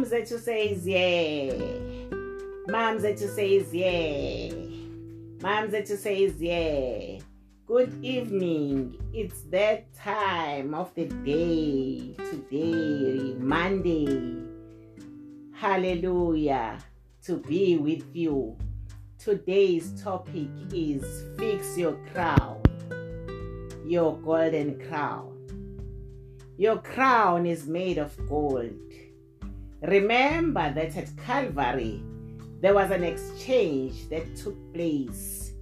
Mom says yeah. Mom says yeah. Mom says yeah. Good evening. It's that time of the day. Today, Monday. Hallelujah. To be with you. Today's topic is Fix Your Crown. Your golden crown. Your crown is made of gold. Remember that at Calvary, there was an exchange that took place.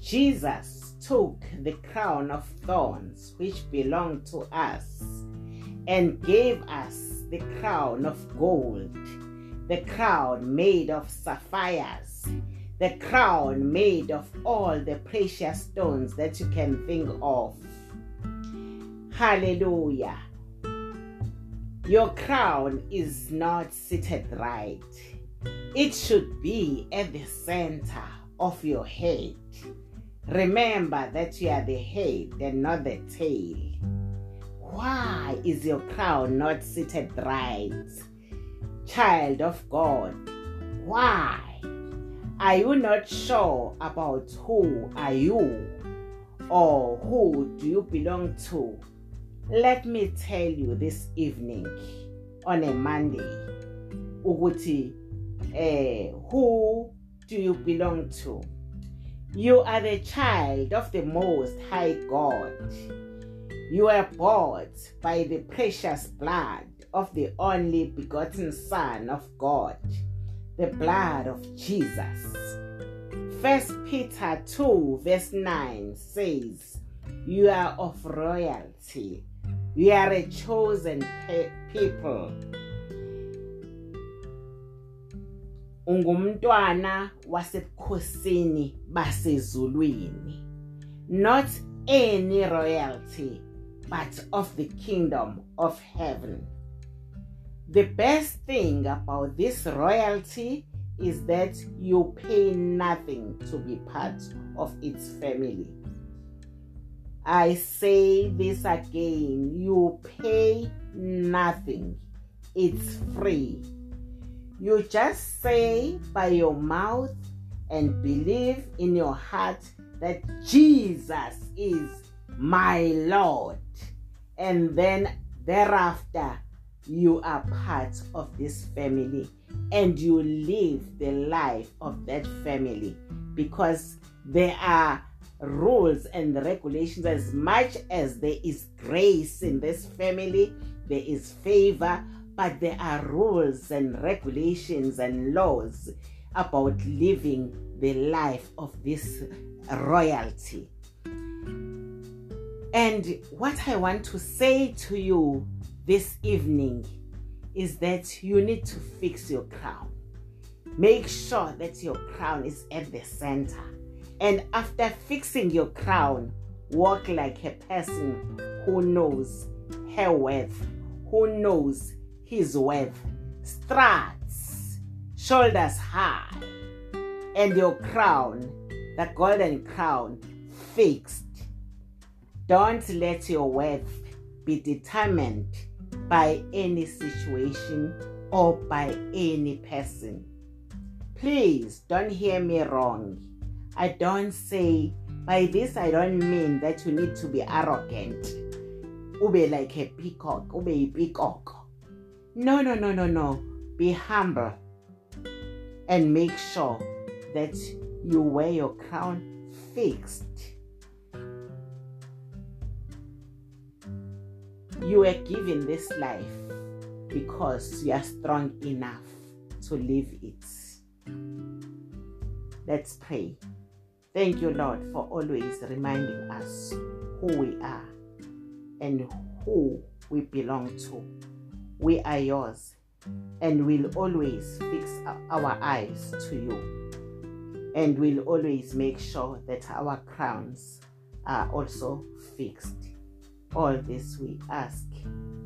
Jesus took the crown of thorns, which belonged to us, and gave us the crown of gold, the crown made of sapphires, the crown made of all the precious stones that you can think of. Hallelujah. Your crown is not seated right. It should be at the center of your head. Remember that you are the head and not the tail. Why is your crown not seated right? Child of God, why? Are you not sure about who are you or who do you belong to? Let me tell you this evening on a monday ukuthi eh who do you belong to? You are the child of the most high god. You are bought by the precious blood of the only begotten son of god the blood of jesus. First peter 2 verse 9 says you are of royalty we are a chosen pe people. Ungumntwana wasebukhosini basezulwini. Not any royalty, but of the kingdom of heaven. The best thing about this royalty is that you pay nothing to be part of its family. I say mm-hmm. this again you pay nothing, it's free. You just say by your mouth and believe in your heart that Jesus is my Lord. And then thereafter, you are part of this family and you live the life of that family because there are rules and regulations as much as there is grace in this family there is favor but there are rules and regulations and laws about living the life of this royalty. And what i want to say to you this evening is that you need to fix your crown. Make sure that your crown is at the center and after fixing your crown, walk like a person who knows her worth, who knows his worth. Struts, shoulders high, and your crown, the golden crown, fixed. Don't let your worth be determined by any situation or by any person. Please don't hear me wrong. I don't say, by this I don't mean that you need to be arrogant. Ube like a peacock, ube a peacock. No, no, no, no, no. Be humble and make sure that you wear your crown fixed. You were given this life because you are strong enough to live it. Let's pray. Thank you, Lord, for always reminding us who we are and who we belong to. We are yours and we'll always fix our eyes to you. And we'll always make sure that our crowns are also fixed. All this we ask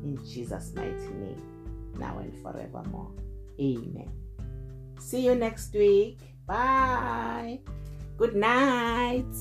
in Jesus' mighty name, now and forevermore. Amen. See you next week. Bye. Good night.